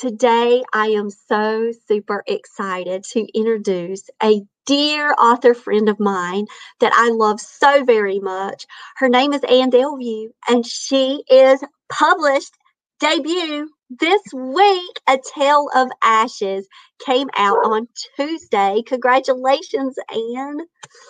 Today, I am so super excited to introduce a dear author friend of mine that I love so very much. Her name is Anne Delview, and she is published debut this week, A Tale of Ashes came out on Tuesday. Congratulations, Anne.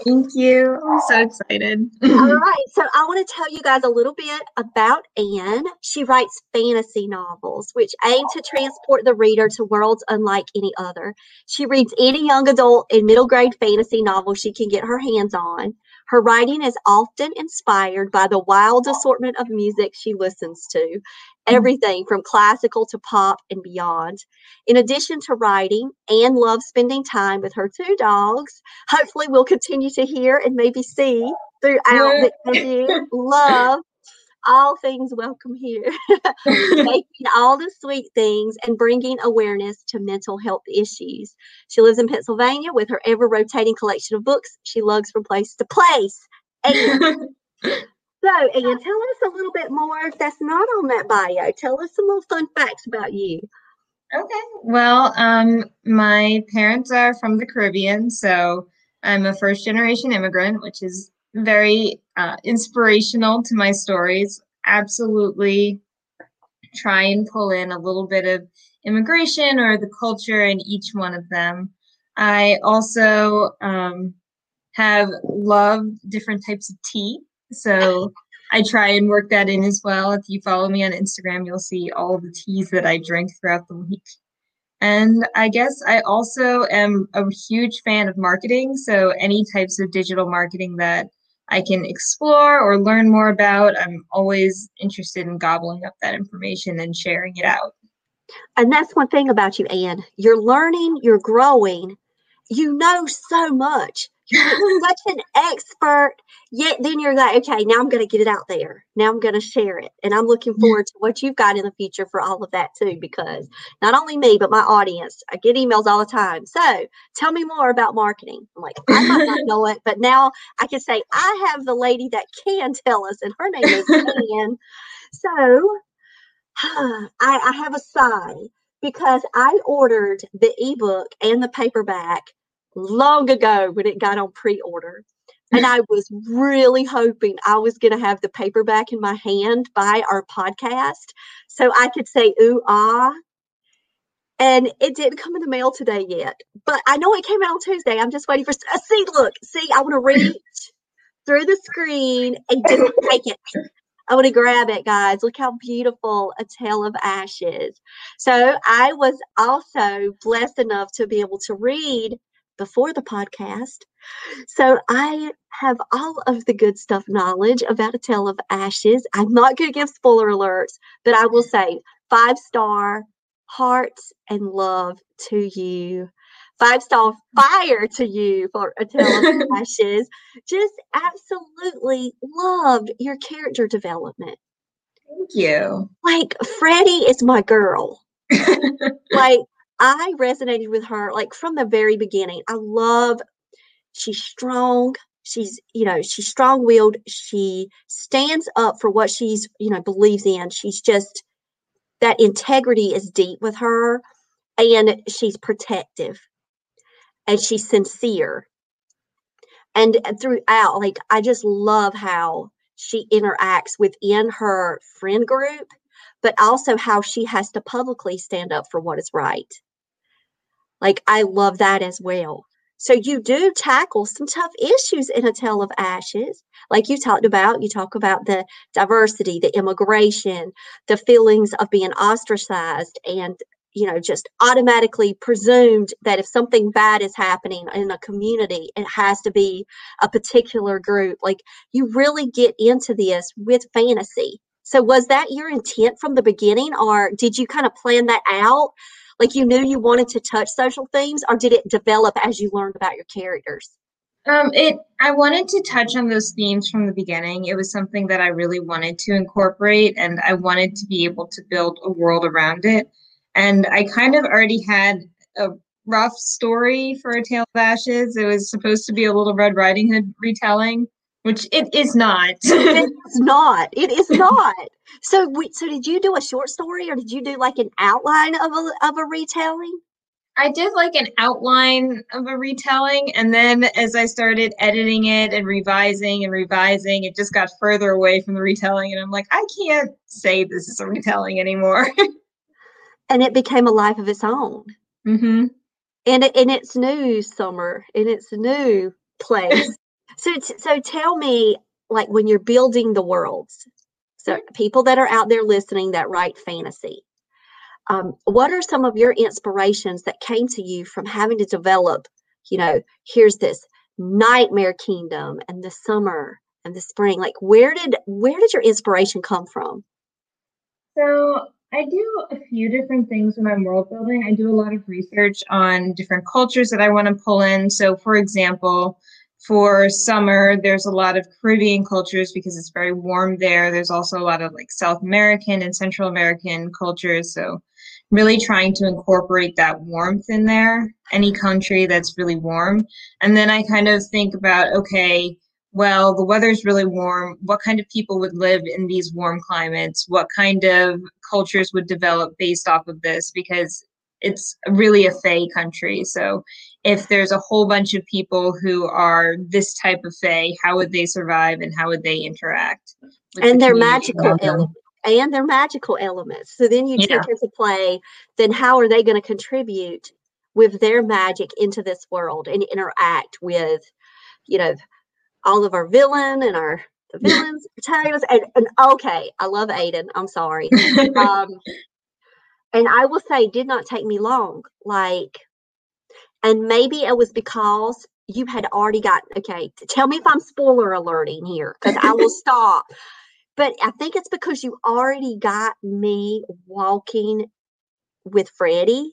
Thank you. I'm so excited. All right. So, I want to tell you guys a little bit about Anne. She writes fantasy novels, which aim to transport the reader to worlds unlike any other. She reads any young adult and middle grade fantasy novel she can get her hands on. Her writing is often inspired by the wild assortment of music she listens to, mm-hmm. everything from classical to pop and beyond. In addition to writing, Anne loves spending time with her two dogs. Hopefully, we'll continue to hear and maybe see throughout the. Love all things welcome here, making all the sweet things and bringing awareness to mental health issues. She lives in Pennsylvania with her ever rotating collection of books she lugs from place to place. And so, Anne, tell us a little bit more if that's not on that bio. Tell us some little fun facts about you. Okay. Well, um, my parents are from the Caribbean, so I'm a first generation immigrant, which is very uh, inspirational to my stories. Absolutely try and pull in a little bit of immigration or the culture in each one of them. I also um, have loved different types of tea. So I try and work that in as well. If you follow me on Instagram, you'll see all the teas that I drink throughout the week. And I guess I also am a huge fan of marketing. So any types of digital marketing that I can explore or learn more about. I'm always interested in gobbling up that information and sharing it out. And that's one thing about you, Anne. You're learning, you're growing, you know so much. You're such an expert. Yet then you're like, okay, now I'm going to get it out there. Now I'm going to share it. And I'm looking forward to what you've got in the future for all of that too, because not only me, but my audience, I get emails all the time. So tell me more about marketing. I'm like, I might not know it, but now I can say, I have the lady that can tell us, and her name is Anne. So I, I have a sigh because I ordered the ebook and the paperback long ago when it got on pre-order and I was really hoping I was going to have the paperback in my hand by our podcast so I could say ooh ah. And it didn't come in the mail today yet, but I know it came out on Tuesday. I'm just waiting for. Uh, see, look, see, I want to reach through the screen and just take it. I want to grab it, guys. Look how beautiful a tale of ashes. So I was also blessed enough to be able to read before the podcast. So I have all of the good stuff knowledge about A Tale of Ashes. I'm not going to give spoiler alerts, but I will say five star hearts and love to you. Five star fire to you for A Tale of Ashes. Just absolutely loved your character development. Thank you. Like Freddie is my girl. like I resonated with her like from the very beginning. I love she's strong. She's, you know, she's strong-willed. She stands up for what she's, you know, believes in. She's just that integrity is deep with her and she's protective and she's sincere. and uh, throughout like i just love how she interacts within her friend group but also how she has to publicly stand up for what is right like i love that as well. So you do tackle some tough issues in a tale of ashes. Like you talked about you talk about the diversity the immigration the feelings of being ostracized and you know just automatically presumed that if something bad is happening in a community it has to be a particular group. Like you really get into this with fantasy. So was that your intent from the beginning or did you kind of plan that out like you knew you wanted to touch social themes or did it develop as you learned about your characters um, it I wanted to touch on those themes from the beginning. It was something that I really wanted to incorporate, and I wanted to be able to build a world around it. And I kind of already had a rough story for A Tale of Ashes. It was supposed to be a little Red Riding Hood retelling, which it is not. it's not. It is not. So, we, so did you do a short story, or did you do like an outline of a of a retelling? I did like an outline of a retelling, and then as I started editing it and revising and revising, it just got further away from the retelling, and I'm like, I can't say this is a retelling anymore. and it became a life of its own. Mm-hmm. And in its new summer, in its new place. So, so tell me, like when you're building the worlds, so mm-hmm. people that are out there listening that write fantasy, um, what are some of your inspirations that came to you from having to develop? You know, here's this nightmare kingdom and the summer and the spring. Like, where did where did your inspiration come from? So I do a few different things when I'm world building. I do a lot of research on different cultures that I want to pull in. So, for example, for summer, there's a lot of Caribbean cultures because it's very warm there. There's also a lot of like South American and Central American cultures. So, really trying to incorporate that warmth in there, any country that's really warm. And then I kind of think about, okay, well, the weather's really warm. What kind of people would live in these warm climates? What kind of cultures would develop based off of this? Because it's really a Fae country. So if there's a whole bunch of people who are this type of Fae, how would they survive and how would they interact? And the their magical elements. And their magical elements. So then you yeah. take into play, then how are they going to contribute with their magic into this world and interact with, you know, all of our villain and our the villains, protagonists, and, and okay, I love Aiden. I'm sorry. Um, and I will say, did not take me long. Like, and maybe it was because you had already got okay. Tell me if I'm spoiler alerting here, because I will stop. But I think it's because you already got me walking with Freddie.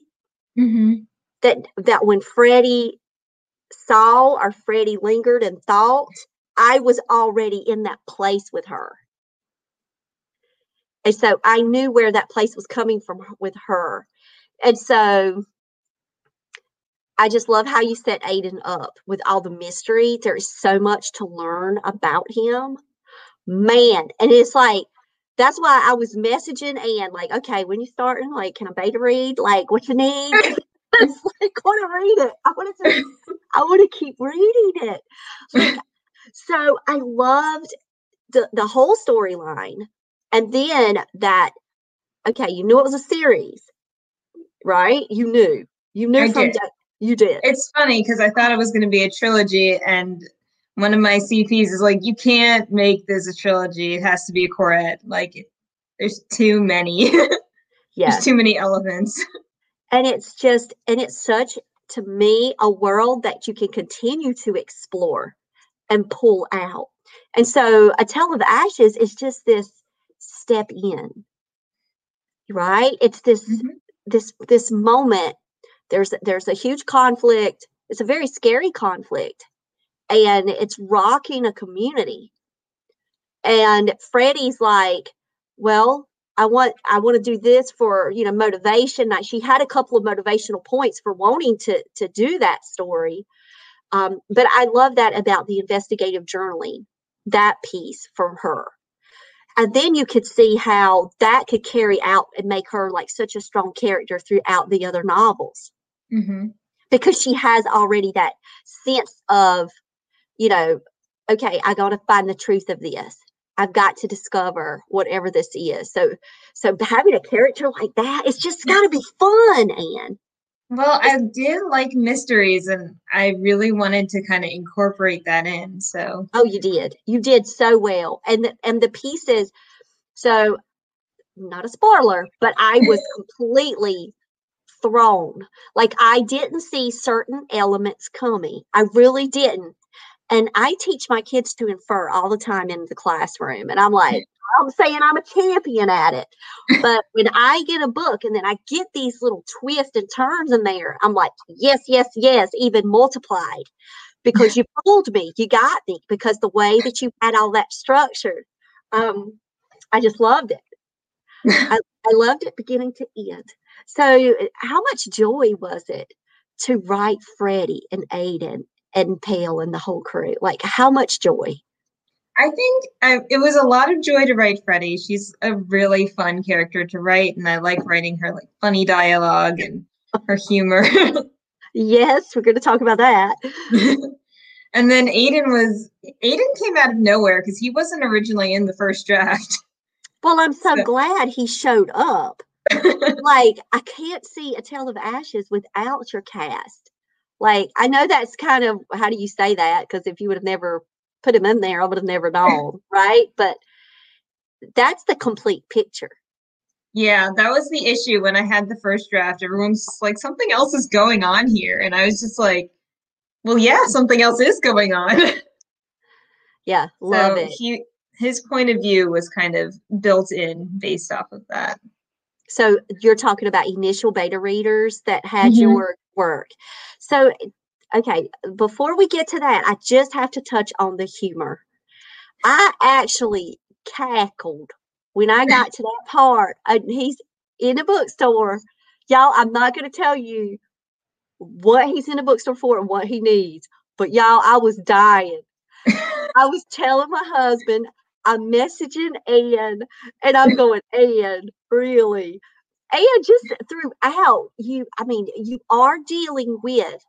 Mm-hmm. That that when Freddie saw or Freddie lingered and thought, I was already in that place with her. And so I knew where that place was coming from with her. And so I just love how you set Aiden up with all the mystery. There is so much to learn about him. Man, and it's like that's why I was messaging and like, okay, when you starting, like, can I beta read? Like, what you need? it's like, I want to read it. I want to. I want to keep reading it. Like, so I loved the the whole storyline, and then that. Okay, you knew it was a series, right? You knew. You knew I from. You did. It's funny because I thought it was going to be a trilogy, and one of my CPs is like, "You can't make this a trilogy. It has to be a quartet. Like, there's too many. yeah, there's too many elements." and it's just and it's such to me a world that you can continue to explore and pull out and so a tale of ashes is just this step in right it's this mm-hmm. this this moment there's there's a huge conflict it's a very scary conflict and it's rocking a community and freddie's like well I want I want to do this for you know motivation. Like she had a couple of motivational points for wanting to to do that story, um, but I love that about the investigative journaling that piece from her. And then you could see how that could carry out and make her like such a strong character throughout the other novels. Mm-hmm. Because she has already that sense of you know, okay, I got to find the truth of this. I've got to discover whatever this is. So, so having a character like that, it's just got to be fun, Anne. Well, I did like mysteries, and I really wanted to kind of incorporate that in. So, oh, you did, you did so well, and the, and the pieces. So, not a spoiler, but I was completely thrown. Like I didn't see certain elements coming. I really didn't. And I teach my kids to infer all the time in the classroom. And I'm like, I'm saying I'm a champion at it. But when I get a book and then I get these little twists and turns in there, I'm like, yes, yes, yes, even multiplied because you pulled me, you got me, because the way that you had all that structured, um, I just loved it. I, I loved it beginning to end. So, how much joy was it to write Freddie and Aiden and Pale and the whole crew? Like, how much joy? I think I, it was a lot of joy to write Freddie. She's a really fun character to write, and I like writing her like funny dialogue and her humor. yes, we're going to talk about that. and then Aiden was Aiden came out of nowhere because he wasn't originally in the first draft. Well, I'm so, so. glad he showed up. like I can't see a tale of ashes without your cast. Like I know that's kind of how do you say that? Because if you would have never put him in there, I would have never known, right? But that's the complete picture. Yeah, that was the issue when I had the first draft. Everyone's like, something else is going on here. And I was just like, well, yeah, something else is going on. yeah, love so it. He, his point of view was kind of built in based off of that. So you're talking about initial beta readers that had mm-hmm. your work. So, okay, before we get to that, I just have to touch on the humor. I actually cackled when I got to that part. And he's in a bookstore. Y'all, I'm not going to tell you what he's in a bookstore for and what he needs, but y'all, I was dying. I was telling my husband, I'm messaging Anne and I'm going, Anne, really? And just throughout, you, I mean, you are dealing with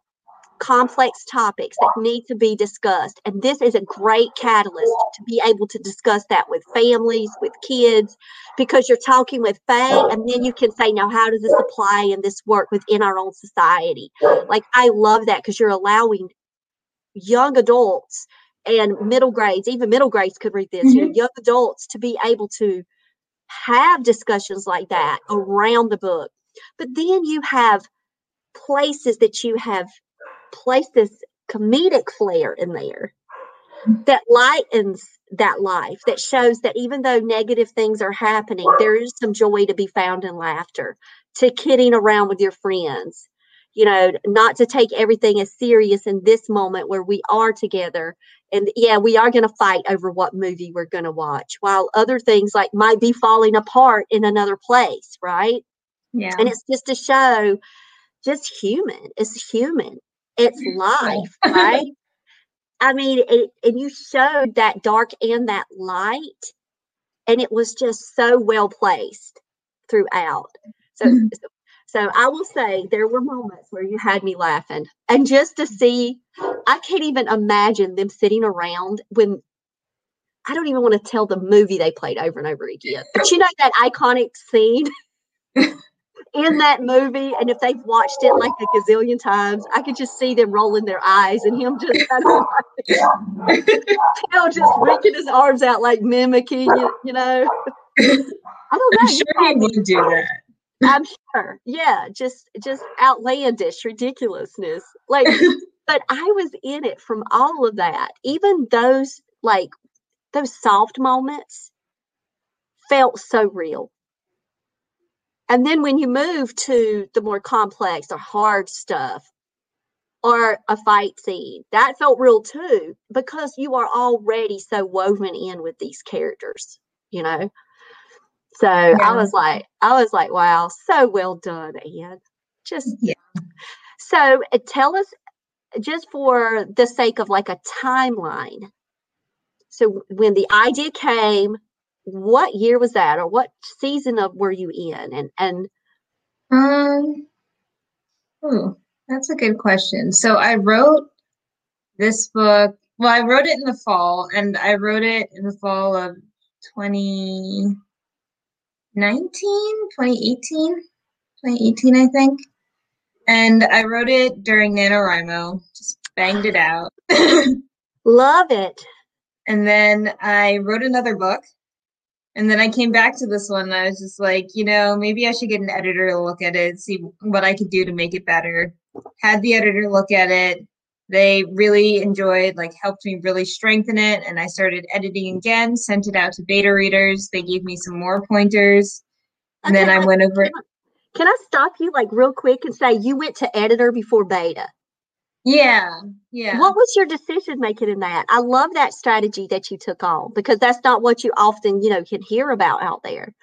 complex topics that need to be discussed. And this is a great catalyst to be able to discuss that with families, with kids, because you're talking with Fae, and then you can say, now, how does this apply and this work within our own society? Like, I love that because you're allowing young adults and middle grades, even middle grades could read this, mm-hmm. you know, mm-hmm. young adults to be able to have discussions like that around the book. But then you have places that you have placed this comedic flair in there that lightens that life, that shows that even though negative things are happening, there is some joy to be found in laughter, to kidding around with your friends, you know, not to take everything as serious in this moment where we are together. And yeah, we are going to fight over what movie we're going to watch, while other things like might be falling apart in another place, right? Yeah. And it's just to show just human. It's human. It's life, right? I mean, it, and you showed that dark and that light, and it was just so well placed throughout. So, mm-hmm. so so I will say there were moments where you had me laughing. And just to see, I can't even imagine them sitting around when I don't even want to tell the movie they played over and over again. But you know that iconic scene in that movie, and if they've watched it like a gazillion times, I could just see them rolling their eyes and him just kind of like, just reaching his arms out like mimicking you, you know. I don't know. I'm sure he would do that. I'm sure. Yeah, just just outlandish ridiculousness. Like but I was in it from all of that. Even those like those soft moments felt so real. And then when you move to the more complex or hard stuff or a fight scene, that felt real too because you are already so woven in with these characters, you know. So yeah. I was like, I was like, wow, so well done, Anne. Just yeah. So uh, tell us, just for the sake of like a timeline. So when the idea came, what year was that, or what season of were you in, and and um, hmm, that's a good question. So I wrote this book well, I wrote it in the fall, and I wrote it in the fall of 2019, 2018, 2018, I think. And I wrote it during NaNoWriMo, just banged it out. Love it. And then I wrote another book. And then I came back to this one and I was just like, you know, maybe I should get an editor to look at it, see what I could do to make it better. Had the editor look at it. They really enjoyed, like, helped me really strengthen it. And I started editing again, sent it out to beta readers. They gave me some more pointers. And then I went over. Can I stop you like real quick and say you went to editor before beta? Yeah, yeah. What was your decision making in that? I love that strategy that you took on because that's not what you often, you know, can hear about out there.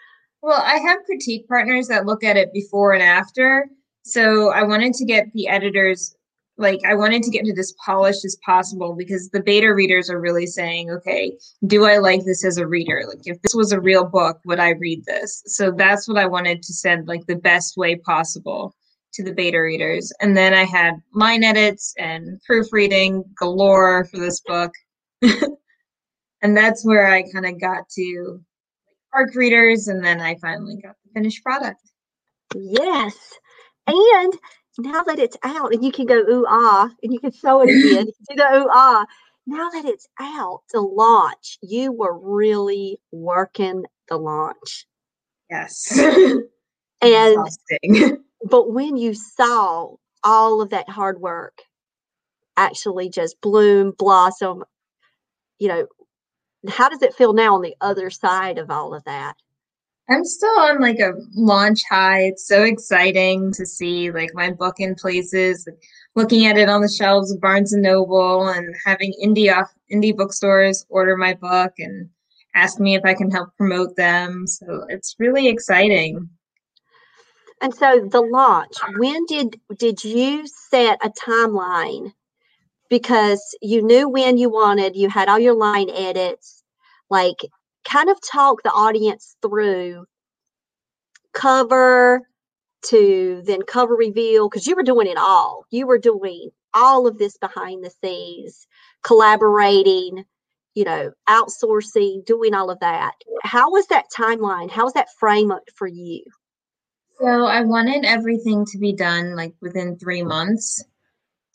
Well, I have critique partners that look at it before and after. So I wanted to get the editors like I wanted to get to this polished as possible because the beta readers are really saying, okay, do I like this as a reader? Like if this was a real book, would I read this? So that's what I wanted to send like the best way possible to the beta readers. And then I had line edits and proofreading galore for this book. and that's where I kind of got to ARC readers and then I finally got the finished product. Yes. And now that it's out and you can go ooh ah and you can show it again, do the ooh ah. Now that it's out to launch, you were really working the launch. Yes. and but when you saw all of that hard work actually just bloom, blossom, you know, how does it feel now on the other side of all of that? I'm still on like a launch high. It's so exciting to see like my book in places, looking at it on the shelves of Barnes and Noble and having indie off, indie bookstores order my book and ask me if I can help promote them. So it's really exciting. And so the launch, when did did you set a timeline? Because you knew when you wanted, you had all your line edits. Like kind of talk the audience through cover to then cover reveal because you were doing it all. You were doing all of this behind the scenes, collaborating, you know, outsourcing, doing all of that. How was that timeline? How was that framework for you? So I wanted everything to be done like within three months.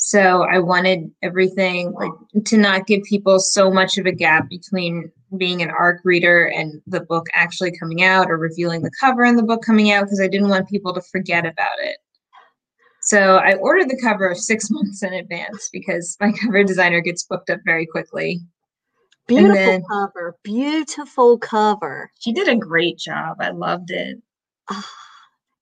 So I wanted everything like to not give people so much of a gap between being an ARC reader and the book actually coming out or revealing the cover and the book coming out because I didn't want people to forget about it. So I ordered the cover six months in advance because my cover designer gets booked up very quickly. Beautiful then, cover, beautiful cover. She did a great job. I loved it. Oh,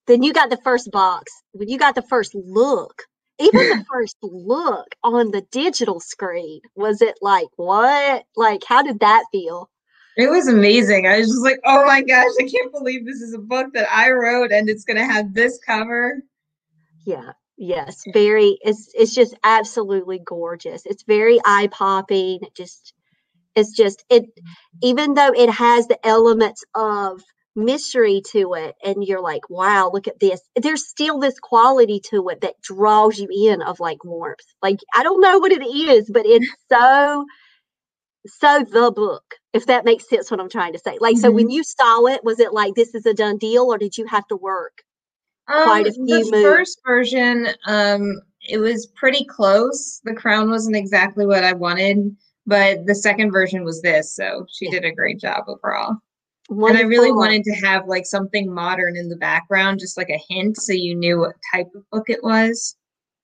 then you got the first box. When you got the first look, even the first look on the digital screen, was it like, what? Like, how did that feel? It was amazing. I was just like, oh my gosh, I can't believe this is a book that I wrote and it's going to have this cover. Yeah. Yes, very. It's it's just absolutely gorgeous. It's very eye popping. It just, it's just it. Even though it has the elements of mystery to it and you're like wow look at this there's still this quality to it that draws you in of like warmth like i don't know what it is but it's so so the book if that makes sense what i'm trying to say like mm-hmm. so when mm-hmm. you saw it was it like this is a done deal or did you have to work um, quite a few the moves? first version um it was pretty close the crown wasn't exactly what i wanted but the second version was this so she yeah. did a great job overall Wonderful. And I really wanted to have like something modern in the background, just like a hint so you knew what type of book it was.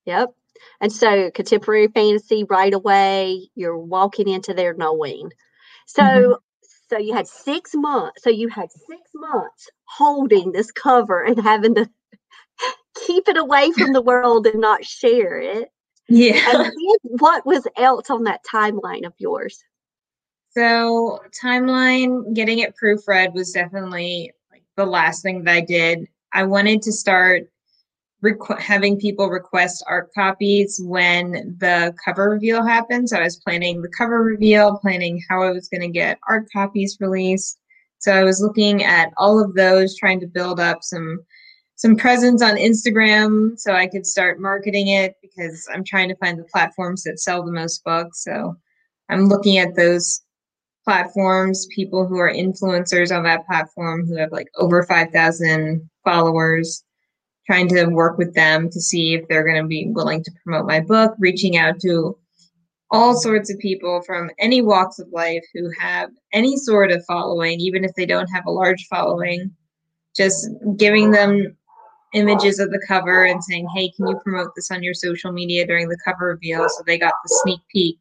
Yep. And so contemporary fantasy right away, you're walking into there knowing. So mm-hmm. so you had six months. So you had six months holding this cover and having to keep it away from the world and not share it. Yeah. And what was else on that timeline of yours? So timeline, getting it proofread was definitely like the last thing that I did. I wanted to start requ- having people request ARC copies when the cover reveal happened. So I was planning the cover reveal, planning how I was going to get ARC copies released. So I was looking at all of those, trying to build up some some presence on Instagram so I could start marketing it because I'm trying to find the platforms that sell the most books. So I'm looking at those platforms, people who are influencers on that platform who have like over 5,000 followers, trying to work with them to see if they're going to be willing to promote my book, reaching out to all sorts of people from any walks of life who have any sort of following, even if they don't have a large following, just giving them images of the cover and saying, hey, can you promote this on your social media during the cover reveal? So they got the sneak peek.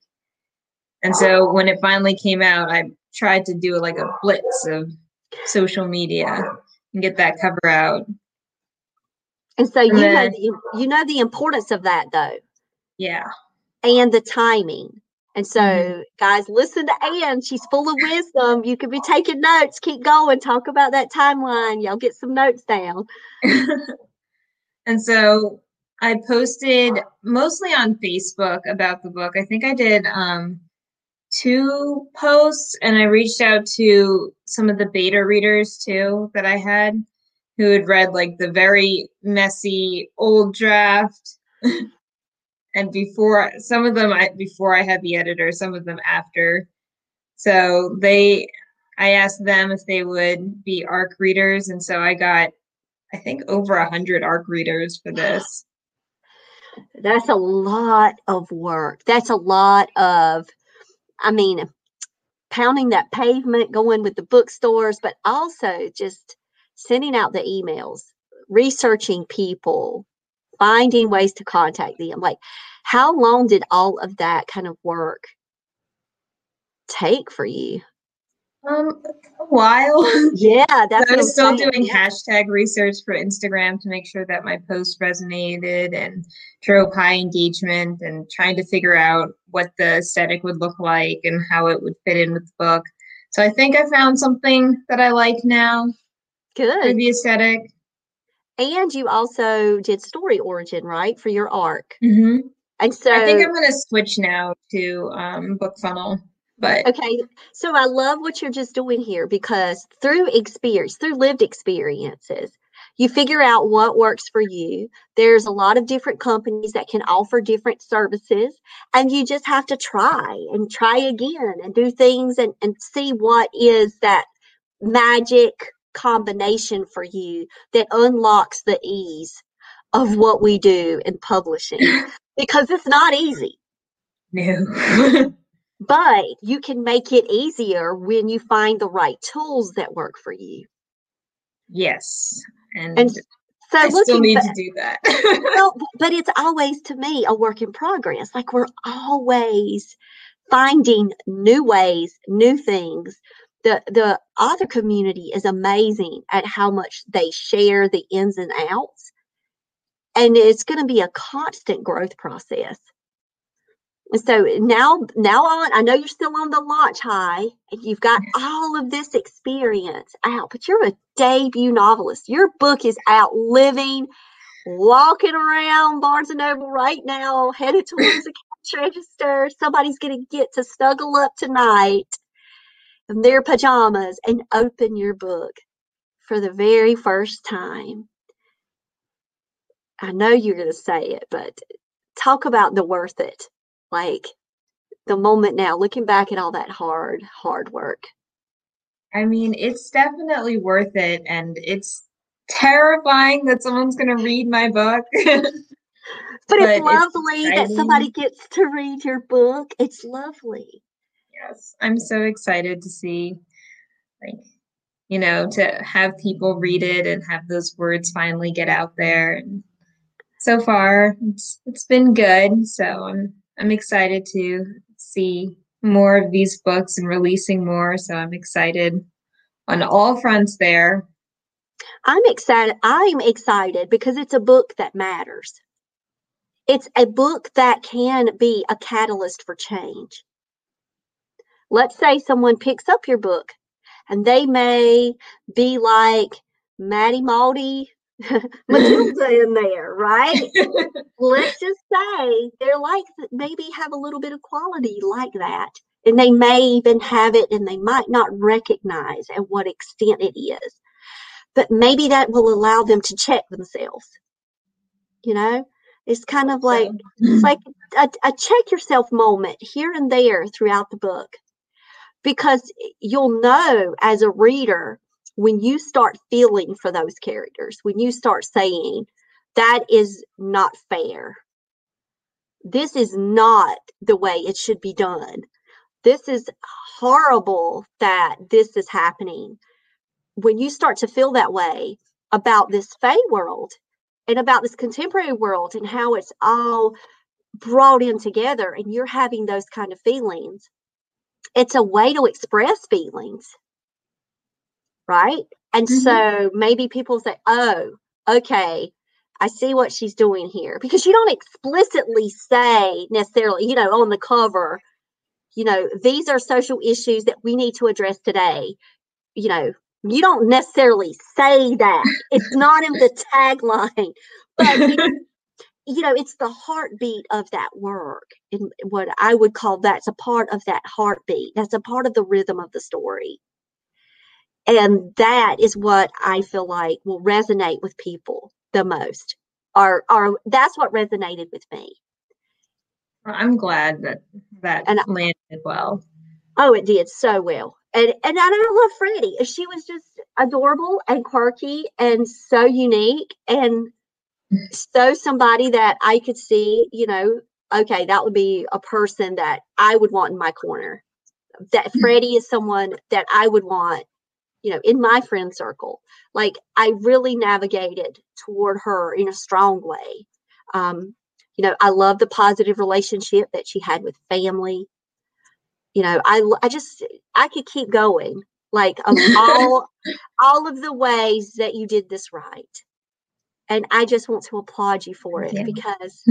And so when it finally came out, I tried to do like a blitz of social media and get that cover out. And so and you then, know the, you know the importance of that though. Yeah. And the timing. And so, mm-hmm. guys, listen to Anne. She's full of wisdom. You could be taking notes. Keep going. Talk about that timeline. Y'all get some notes down. and so I posted mostly on Facebook about the book. I think I did um, two posts and I reached out to some of the beta readers too that I had who had read like the very messy old draft. and before some of them I before I had the editor, some of them after. So they I asked them if they would be ARC readers, and so I got I think over a hundred ARC readers for this. That's a lot of work. That's a lot of I mean pounding that pavement, going with the bookstores, but also just sending out the emails, researching people, finding ways to contact them. Like, how long did all of that kind of work take for you? Um, a while. Yeah, that's. I was still saying. doing hashtag research for Instagram to make sure that my post resonated and drove high engagement, and trying to figure out what the aesthetic would look like and how it would fit in with the book. So I think I found something that I like now. Good. The aesthetic. And you also did StoryOrigin, right, for your arc. Mm-hmm. And so I think I'm going to switch now to um, BookFunnel. But okay, so I love what you're just doing here because through experience, through lived experiences, you figure out what works for you. There's a lot of different companies that can offer different services, and you just have to try and try again and do things and, and see what is that magic combination for you that unlocks the ease of what we do in publishing because it's not easy. No. but you can make it easier when you find the right tools that work for you. Yes. And, and so I still need to do that. well, but it's always to me a work in progress. Like we're always finding new ways, new things the the author community is amazing at how much they share the ins and outs and it's going to be a constant growth process and so now now on i know you're still on the launch high and you've got all of this experience out but you're a debut novelist your book is out living walking around barnes and noble right now headed towards the cash register somebody's going to get to snuggle up tonight in their pajamas and open your book for the very first time. I know you're going to say it, but talk about the worth it. Like the moment now, looking back at all that hard, hard work. I mean, it's definitely worth it. And it's terrifying that someone's going to read my book. but, but, it's lovely it's that somebody gets to read your book. It's lovely yes i'm so excited to see like you know to have people read it and have those words finally get out there and so far it's it's been good so i'm i'm excited to see more of these books and releasing more so i'm excited on all fronts there. I'm excited i'm excited because it's a book that matters. It's a book that can be a catalyst for change. Let's say someone picks up your book and they may be like Maddie Malty Matilda in there, right? Let's just say they're like maybe have a little bit of quality like that. And they may even have it and they might not recognize at what extent it is. But maybe that will allow them to check themselves. You know, It's kind of like it's like a, a check yourself moment here and there throughout the book because you'll know as a reader when you start feeling for those characters, when you start saying, that is not fair. This is not the way it should be done. This is horrible that this is happening. When you start to feel that way about this Fae world and about this contemporary world and how it's all brought in together, and you're having those kind of feelings, it's a way to express feelings right? And mm-hmm. so maybe people say oh okay i see what she's doing here. Because you don't explicitly say necessarily you know on the cover you know these are social issues that we need to address today. You know you don't necessarily say that. It's not in the tagline but you know it's the heartbeat of that work and what i would call that's a part of that heartbeat. That's a part of the rhythm of the story and that is what i feel like will resonate with people the most or or that's what resonated with me i'm glad that that and landed well oh it did so well and and i love freddie she was just adorable and quirky and so unique and so somebody that I could see, you know, okay, that would be a person that I would want in my corner. That. Freddie is someone that I would want, you know, in my friend circle. Like I really navigated toward her in a strong way. Um, you know, I love the positive relationship that she had with family. You know, I I just I could keep going like of all all of the ways that you did this right and I just want to applaud you for it because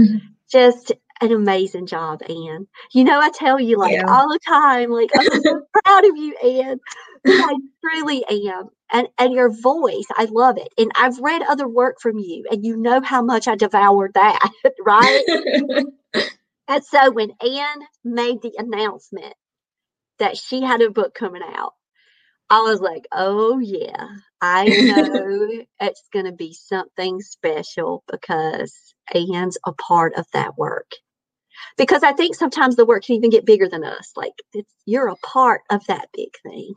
just an amazing job, Anne. You know, I tell you like yeah. all the time, like I'm so proud of you, Anne. I truly am. And and your voice, I love it. And I've read other work from you, and you know how much I devoured that, right? and so when Anne made the announcement that she had a book coming out, I was like, oh yeah, I know it's going to be something special because Anne's a part of that work. Because I think sometimes the work can even get bigger than us. Like you're a part of that big thing.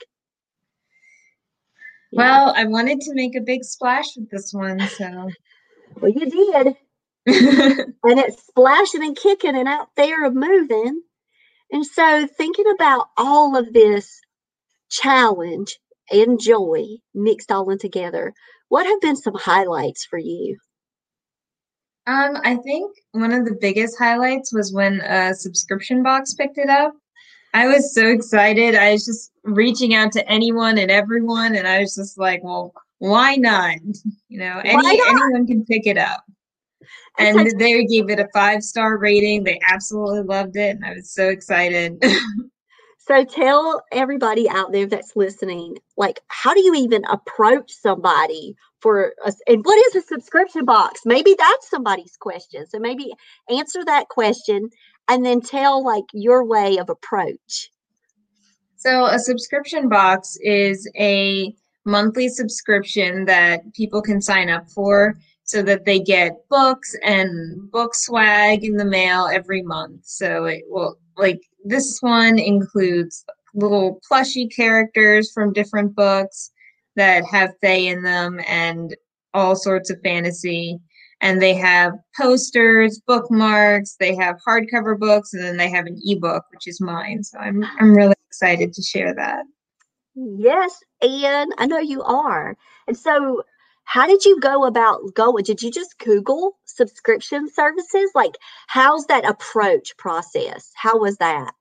Yeah. Well, I wanted to make a big splash with this one, so. well, you did. and it's splashing and kicking and out there moving. And so, thinking about all of this challenge and joy mixed all in together. What have been some highlights for you? Um, I think one of the biggest highlights was when a subscription box picked it up. I was so excited. I was just reaching out to anyone and everyone, and I was just like, "Well, why not? You know, any anyone can pick it up." And they gave it a five star rating. They absolutely loved it, and I was so excited. So tell everybody out there that's listening, like, how do you even approach somebody for us? And what is a subscription box? Maybe that's somebody's question. So maybe answer that question and then tell like your way of approach. So a subscription box is a monthly subscription that people can sign up for so that they get books and book swag in the mail every month. So it will like this one includes little plushy characters from different books that have Fae in them and all sorts of fantasy. And they have posters, bookmarks, they have hardcover books, and then they have an ebook, which is mine. So I'm I'm really excited to share that. Yes, and I know you are. And so how did you go about going? Did you just Google subscription services? Like, how's that approach process? How was that?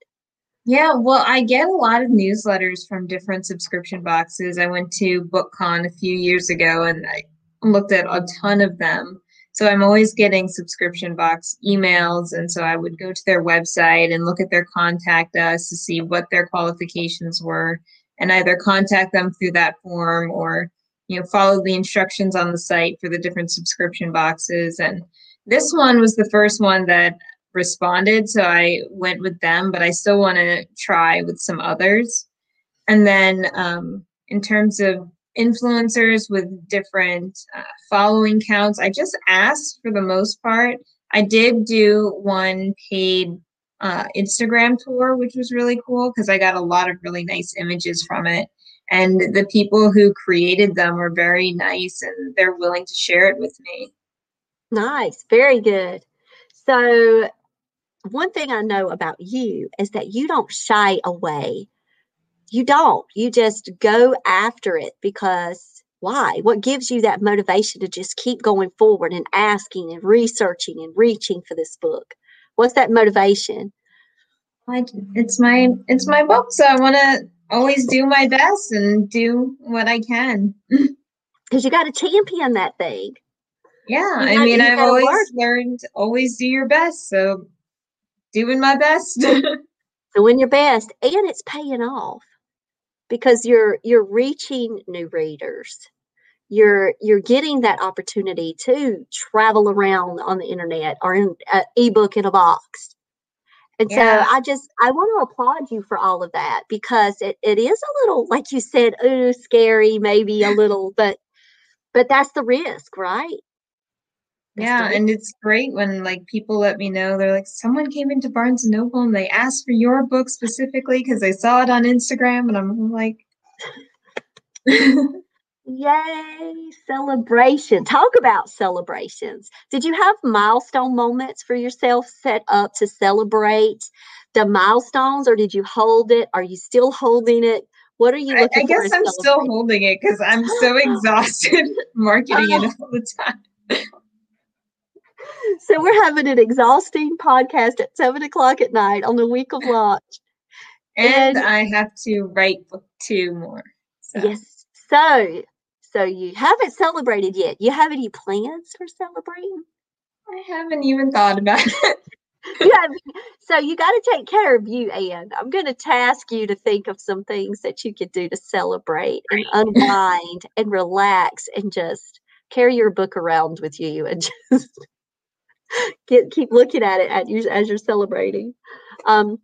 Yeah, well, I get a lot of newsletters from different subscription boxes. I went to BookCon a few years ago and I looked at a ton of them. So I'm always getting subscription box emails. And so I would go to their website and look at their contact us to see what their qualifications were and either contact them through that form or you know follow the instructions on the site for the different subscription boxes and this one was the first one that responded so i went with them but i still want to try with some others and then um, in terms of influencers with different uh, following counts i just asked for the most part I did do one paid uh, Instagram tour, which was really cool because I got a lot of really nice images from it. And the people who created them were very nice and they're willing to share it with me. Nice, very good. So, one thing I know about you is that you don't shy away. You don't. You just go after it because why? What gives you that motivation to just keep going forward and asking and researching and reaching for this book? What's that motivation? I, it's my it's my book, so I want to always do my best and do what I can. Because you got to champion that thing. Yeah, I mean, I've always work. learned always do your best. So doing my best. doing your best, and it's paying off because you're you're reaching new readers. You're you're getting that opportunity to travel around on the internet or in an ebook in a box. And yeah. so I just I want to applaud you for all of that because it, it is a little like you said, ooh, scary, maybe a little, but but that's the risk, right? Yeah, and it's great when like people let me know they're like someone came into Barnes and Noble and they asked for your book specifically because they saw it on Instagram, and I'm like, yay, celebration! Talk about celebrations. Did you have milestone moments for yourself set up to celebrate the milestones, or did you hold it? Are you still holding it? What are you looking I, I guess I'm still holding it because I'm so exhausted marketing it oh. all the time so we're having an exhausting podcast at seven o'clock at night on the week of launch. And, and I have to write book two more. So. Yes. So so you haven't celebrated yet. You have any plans for celebrating? I haven't even thought about it. yeah, so you got to take care of you, Anne. I'm going to task you to think of some things that you could do to celebrate and unwind and relax and just carry your book around with you and just Get, keep looking at it at you as you're celebrating. Um,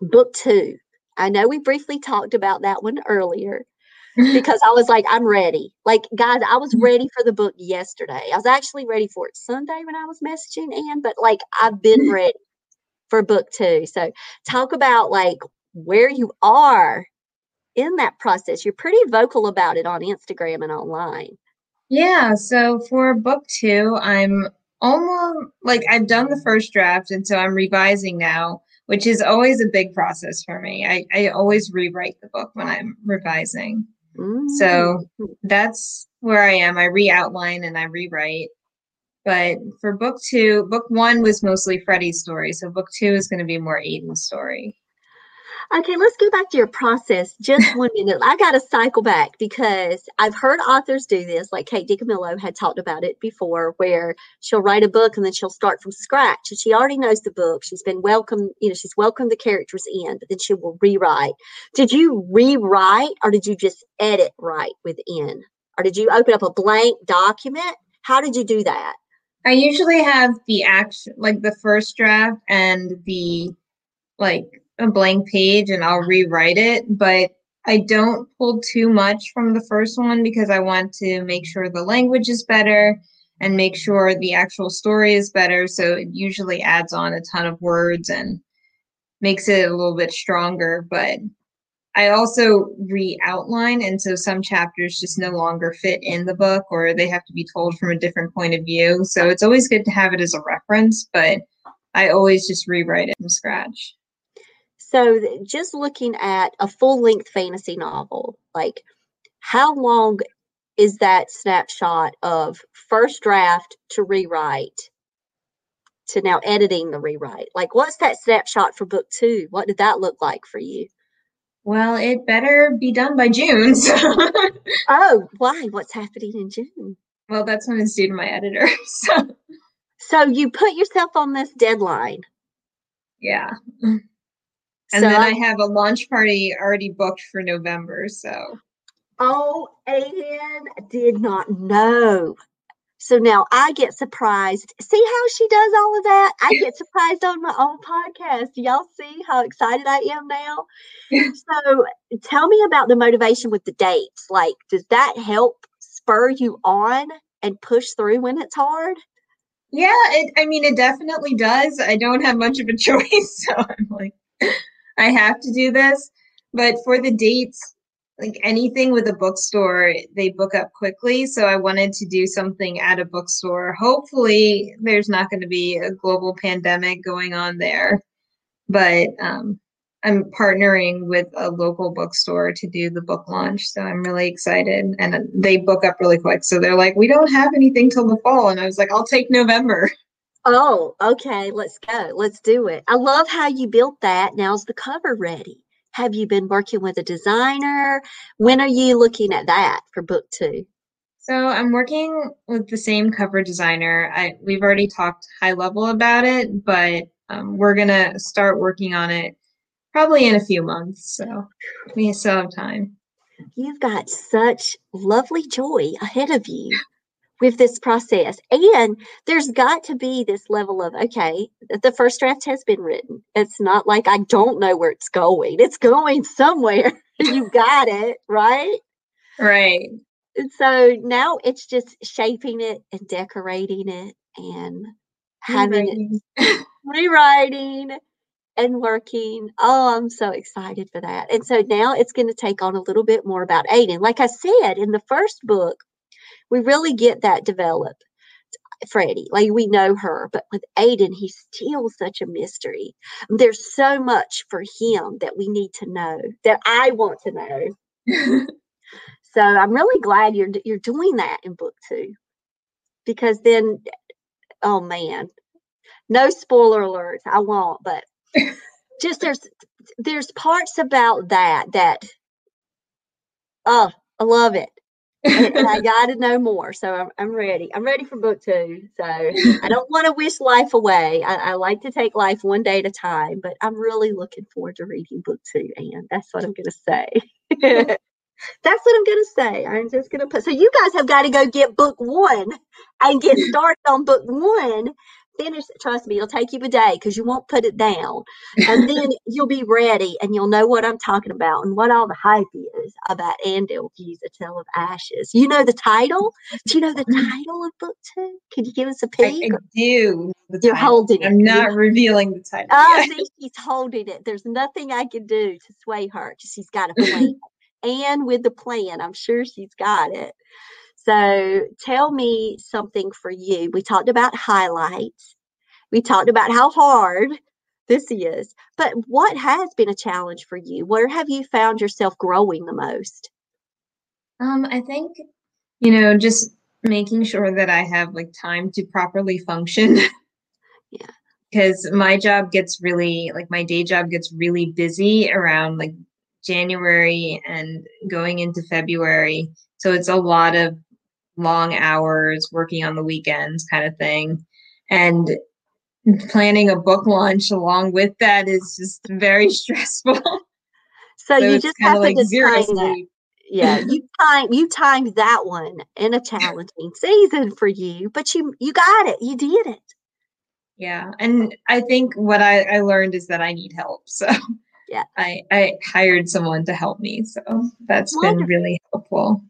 book two. I know we briefly talked about that one earlier because I was like, I'm ready. Like, guys, I was ready for the book yesterday. I was actually ready for it Sunday when I was messaging Anne, but like, I've been ready for book two. So, talk about like where you are in that process. You're pretty vocal about it on Instagram and online. Yeah. So, for book two, I'm almost like I've done the first draft and so I'm revising now, which is always a big process for me. I, I always rewrite the book when I'm revising. Mm-hmm. So mm. that's where I am. I re-outline and I rewrite. But for book two, book one was mostly Freddie's story. So book two is going to be more Aiden's story. Okay, let's go back to your process just one minute. I got to cycle back because I've heard authors do this, like Kate DiCamillo had talked about it before, where she'll write a book and then she'll start from scratch. And she already knows the book. She's been welcome, you know, she's welcomed the characters in, but then she will rewrite. Did you rewrite or did you just edit right within? Or did you open up a blank document? How did you do that? I usually have the action, like the first draft and the like a blank page and I'll rewrite it, but I don't pull too much from the first one because I want to make sure the language is better and make sure the actual story is better. So it usually adds on a ton of words and makes it a little bit stronger. But I also re outline, and so some chapters just no longer fit in the book or they have to be told from a different point of view. So it's always good to have it as a reference, but I always just rewrite it from scratch. So, just looking at a full length fantasy novel, like how long is that snapshot of first draft to rewrite to now editing the rewrite? Like, what's that snapshot for book two? What did that look like for you? Well, it better be done by June. So. oh, why? What's happening in June? Well, that's when it's due to my editor. So, so you put yourself on this deadline. Yeah. And so, then I have a launch party already booked for November. So. Oh, Anne did not know. So now I get surprised. See how she does all of that? I get surprised on my own podcast. Y'all see how excited I am now? so tell me about the motivation with the dates. Like, does that help spur you on and push through when it's hard? Yeah, it, I mean, it definitely does. I don't have much of a choice, so I'm like, I have to do this. But for the dates, like anything with a bookstore, they book up quickly. So I wanted to do something at a bookstore. Hopefully, there's not going to be a global pandemic going on there. But um, I'm partnering with a local bookstore to do the book launch. So I'm really excited. And they book up really quick. So they're like, we don't have anything till the fall. And I was like, I'll take November. Oh, okay. Let's go. Let's do it. I love how you built that. Now's the cover ready. Have you been working with a designer? When are you looking at that for book two? So I'm working with the same cover designer. I we've already talked high level about it, but um, we're gonna start working on it probably in a few months. So we still have time. You've got such lovely joy ahead of you with this process. And there's got to be this level of, okay, the first draft has been written. It's not like I don't know where it's going, it's going somewhere. you got it, right? Right. And so now it's just shaping it and decorating it and having it rewriting and working. Oh, I'm so excited for that. And so now it's going to take on a little bit more about Aiden. Like I said in the first book, we really get that developed. Freddie, like we know her, but with Aiden, he's still such a mystery. There's so much for him that we need to know that I want to know. so I'm really glad you're you're doing that in book two, because then, oh man, no spoiler alerts. I won't, but just there's there's parts about that that oh I love it. And, and I got to know more. So I'm, I'm ready. I'm ready for book two. So I don't want to wish life away. I, I, like to take life one day at a time, but I'm really looking forward to reading book two. And that's what I'm going to say. that's what I'm going to say. I'm just going to put. So you guys have got to go get book one and get started on book one finish trust me it'll take you a day because you won't put it down. And then you'll be ready and you'll know what i'm talking about and what all the hype is about Andale views a tale of ashes. You know the title? Do you know the mm-hmm. title of book two? Can you give us a peek i, I do you're holding it i'm not revealing the title oh see she's holding it. There's nothing i can do to sway her because she's got a plan. And with the plan i'm sure she's got it so tell me something for you. We talked about highlights. We talked about how hard this is, but what has been a challenge for you? Where have you found yourself growing the most? Um, I think, you know, just making sure that I have like time to properly function. yeah. Because my job gets really, like, my day job gets really busy around like January and going into February. So it's a lot of long hours, working on the weekends kind of thing. And planning a book launch along with that is just very stressful. So, so you just have to like zero that. Yeah, you time you timed that one in a challenging season for you, but you you got it. You did it. Yeah, and I think what I, I learned is that I need help. So yeah, I I hired someone to help me. So that's Wonderful. been really helpful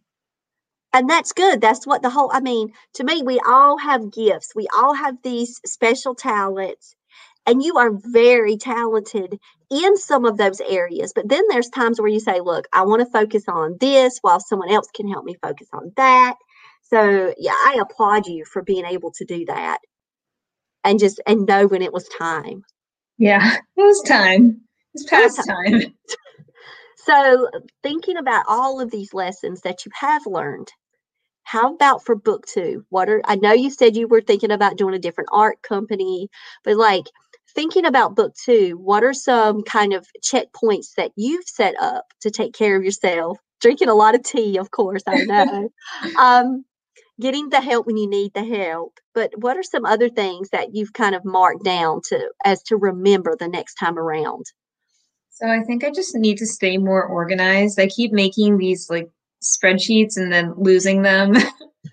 and that's good that's what the whole i mean to me we all have gifts we all have these special talents and you are very talented in some of those areas but then there's times where you say look i want to focus on this while someone else can help me focus on that. So yeah i applaud you for being able to do that and just and know when it was time. Yeah it was time. It's past time So, thinking about all of these lessons that you have learned, how about for book two? What are I know you said you were thinking about doing a different art company, but like thinking about book two, what are some kind of checkpoints that you've set up to take care of yourself? Drinking a lot of tea, of course, I know. um, getting the help when you need the help. But what are some other things that you've kind of marked down to as to remember the next time around? So I think I just need to stay more organized. I keep making these like spreadsheets and then losing them.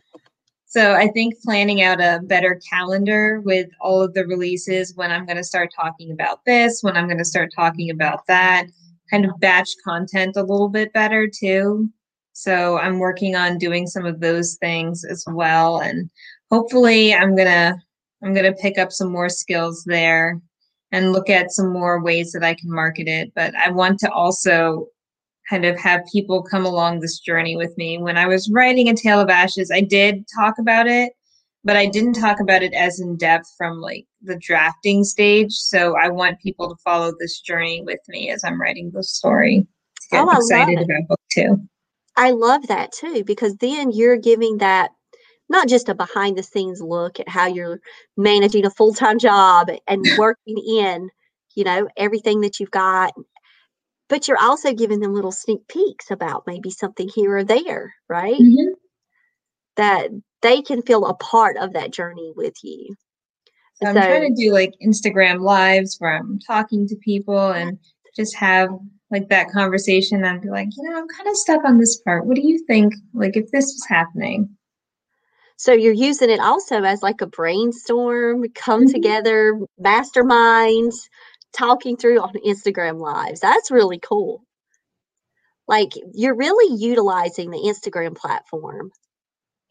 so I think planning out a better calendar with all of the releases when I'm going to start talking about this, when I'm going to start talking about that, kind of batch content a little bit better too. So I'm working on doing some of those things as well and hopefully I'm going to I'm going to pick up some more skills there and look at some more ways that I can market it. But I want to also kind of have people come along this journey with me. When I was writing A Tale of Ashes, I did talk about it, but I didn't talk about it as in depth from like the drafting stage. So I want people to follow this journey with me as I'm writing the story. To get oh, excited about book two. I love that too, because then you're giving that not just a behind the scenes look at how you're managing a full time job and working in, you know, everything that you've got, but you're also giving them little sneak peeks about maybe something here or there, right? Mm-hmm. That they can feel a part of that journey with you. So I'm so, trying to do like Instagram lives where I'm talking to people and just have like that conversation and be like, you know, I'm kind of stuck on this part. What do you think? Like if this was happening? So you're using it also as like a brainstorm, come mm-hmm. together, masterminds, talking through on Instagram lives. That's really cool. Like you're really utilizing the Instagram platform.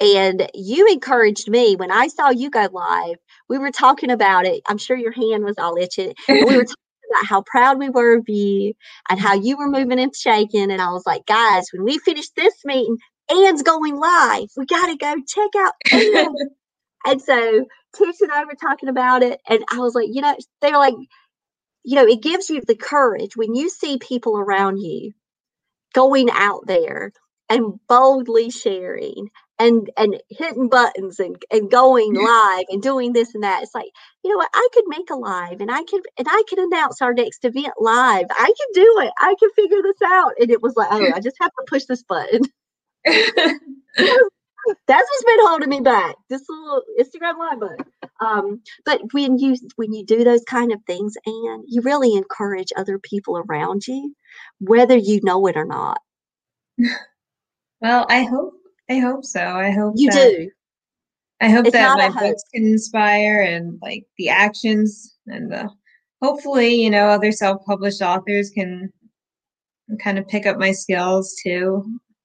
And you encouraged me when I saw you go live. We were talking about it. I'm sure your hand was all itching. we were talking about how proud we were of you and how you were moving and shaking. And I was like, guys, when we finish this meeting, Anne's going live. We got to go check out Anne. and so Tish and I were talking about it. And I was like, you know, they're like, you know, it gives you the courage when you see people around you going out there and boldly sharing and and hitting buttons and, and going live and doing this and that. It's like, you know what, I could make a live and I could and I can announce our next event live. I can do it. I can figure this out. And it was like, oh, I just have to push this button. That's what's been holding me back. This little Instagram live button. Um, but when you when you do those kind of things, and you really encourage other people around you, whether you know it or not. Well, I hope I hope so. I hope you that, do. I hope it's that my books can inspire and like the actions and the hopefully, you know, other self-published authors can kind of pick up my skills too.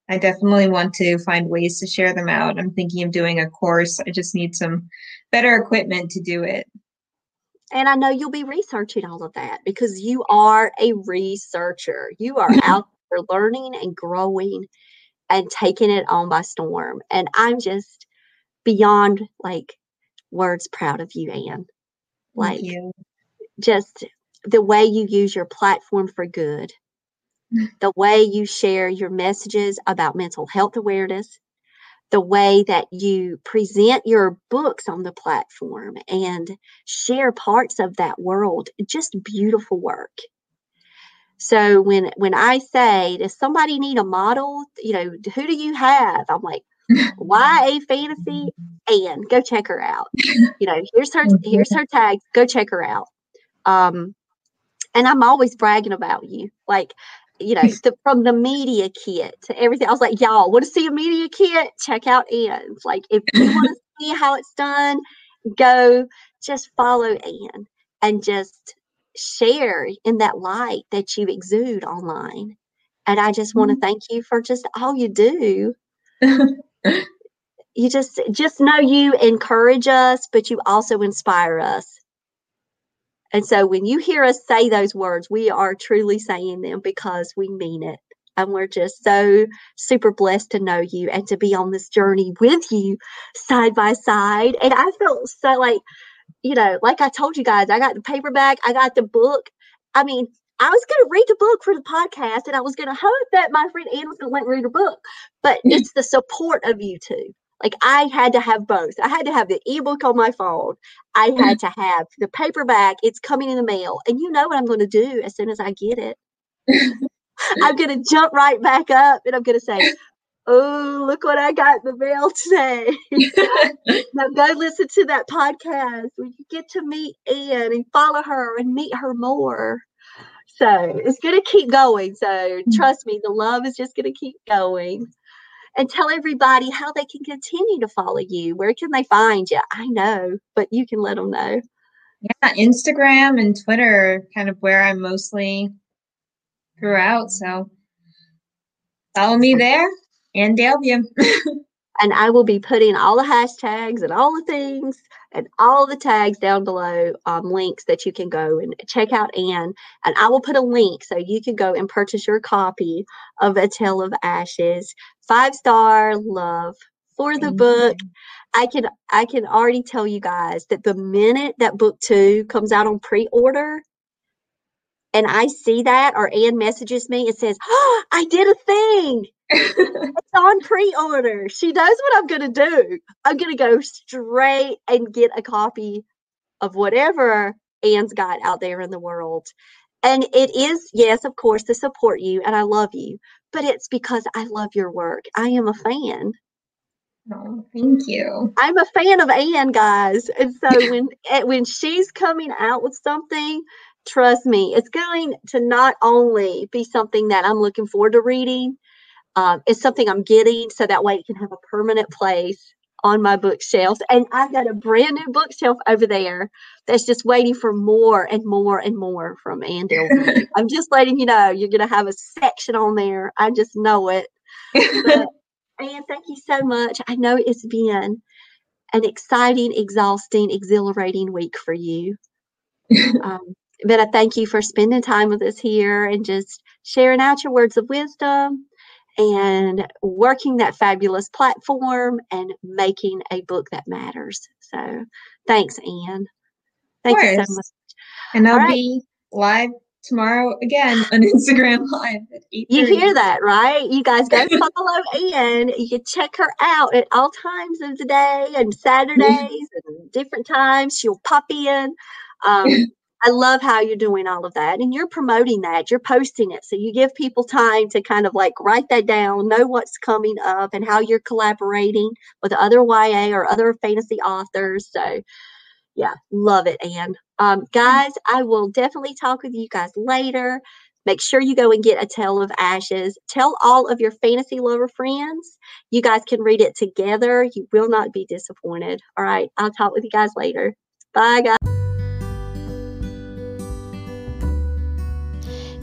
I definitely want to find ways to share them out. I'm thinking of doing a course. I just need some better equipment to do it. And I know you'll be researching all of that because you are a researcher. You are out there learning and growing and taking it on by storm. And I'm just beyond like words proud of you, Anne. Like you. just the way you use your platform for good the way you share your messages about mental health awareness, the way that you present your books on the platform and share parts of that world, just beautiful work. So when when I say, does somebody need a model? You know, who do you have? I'm like, YA fantasy and go check her out. You know, here's her here's her tag. Go check her out. Um, and I'm always bragging about you. Like you know, the, from the media kit to everything. I was like, y'all want to see a media kit? Check out Anne's. Like, if you want to see how it's done, go just follow Anne and just share in that light that you exude online. And I just want to mm-hmm. thank you for just all you do. you just just know you encourage us, but you also inspire us. And so when you hear us say those words, we are truly saying them because we mean it. And we're just so super blessed to know you and to be on this journey with you side by side. And I felt so like, you know, like I told you guys, I got the paperback, I got the book. I mean, I was going to read the book for the podcast and I was going to hope that my friend Anne was going to let me read a book. But it's the support of you two. Like I had to have both. I had to have the ebook on my phone. I had mm. to have the paperback. It's coming in the mail. And you know what I'm going to do as soon as I get it? I'm going to jump right back up and I'm going to say, Oh, look what I got in the mail today. now go listen to that podcast where you get to meet Anne and follow her and meet her more. So it's going to keep going. So mm. trust me, the love is just going to keep going and tell everybody how they can continue to follow you. Where can they find you? I know, but you can let them know. Yeah, Instagram and Twitter kind of where I'm mostly throughout. So follow me there and Daleview. and I will be putting all the hashtags and all the things and all the tags down below um, links that you can go and check out Anne. And I will put a link so you can go and purchase your copy of A Tale of Ashes. Five star love for the book. I can I can already tell you guys that the minute that book two comes out on pre-order, and I see that or Anne messages me and says, oh, I did a thing. It's on pre-order. She knows what I'm gonna do. I'm gonna go straight and get a copy of whatever Anne's got out there in the world. And it is, yes, of course, to support you, and I love you, but it's because I love your work. I am a fan. oh, thank you. I'm a fan of Anne, guys. And so when eh, when she's coming out with something, trust me, it's going to not only be something that I'm looking forward to reading, um, it's something I'm getting so that way it can have a permanent place on my bookshelves. And I've got a brand new bookshelf over there that's just waiting for more and more and more from Anne I'm just letting you know you're going to have a section on there. I just know it. But Anne, thank you so much. I know it's been an exciting, exhausting, exhilarating week for you. Um, but I thank you for spending time with us here and just sharing out your words of wisdom and working that fabulous platform and making a book that matters. So thanks, Anne. Thank you so much. and I'll right. be live tomorrow again on Instagram Live at 8 You hear that, right? You guys go follow Anne. You can check her out at all times of the day and Saturdays and different times. She'll pop in. Um, I love how you're doing all of that. And you're promoting that. You're posting it. So you give people time to kind of like write that down, know what's coming up and how you're collaborating with other YA or other fantasy authors. So yeah, love it, Anne. Um, guys, I will definitely talk with you guys later. Make sure you go and get A Tale of Ashes. Tell all of your fantasy lover friends. You guys can read it together. You will not be disappointed. All right, I'll talk with you guys later. Bye, guys.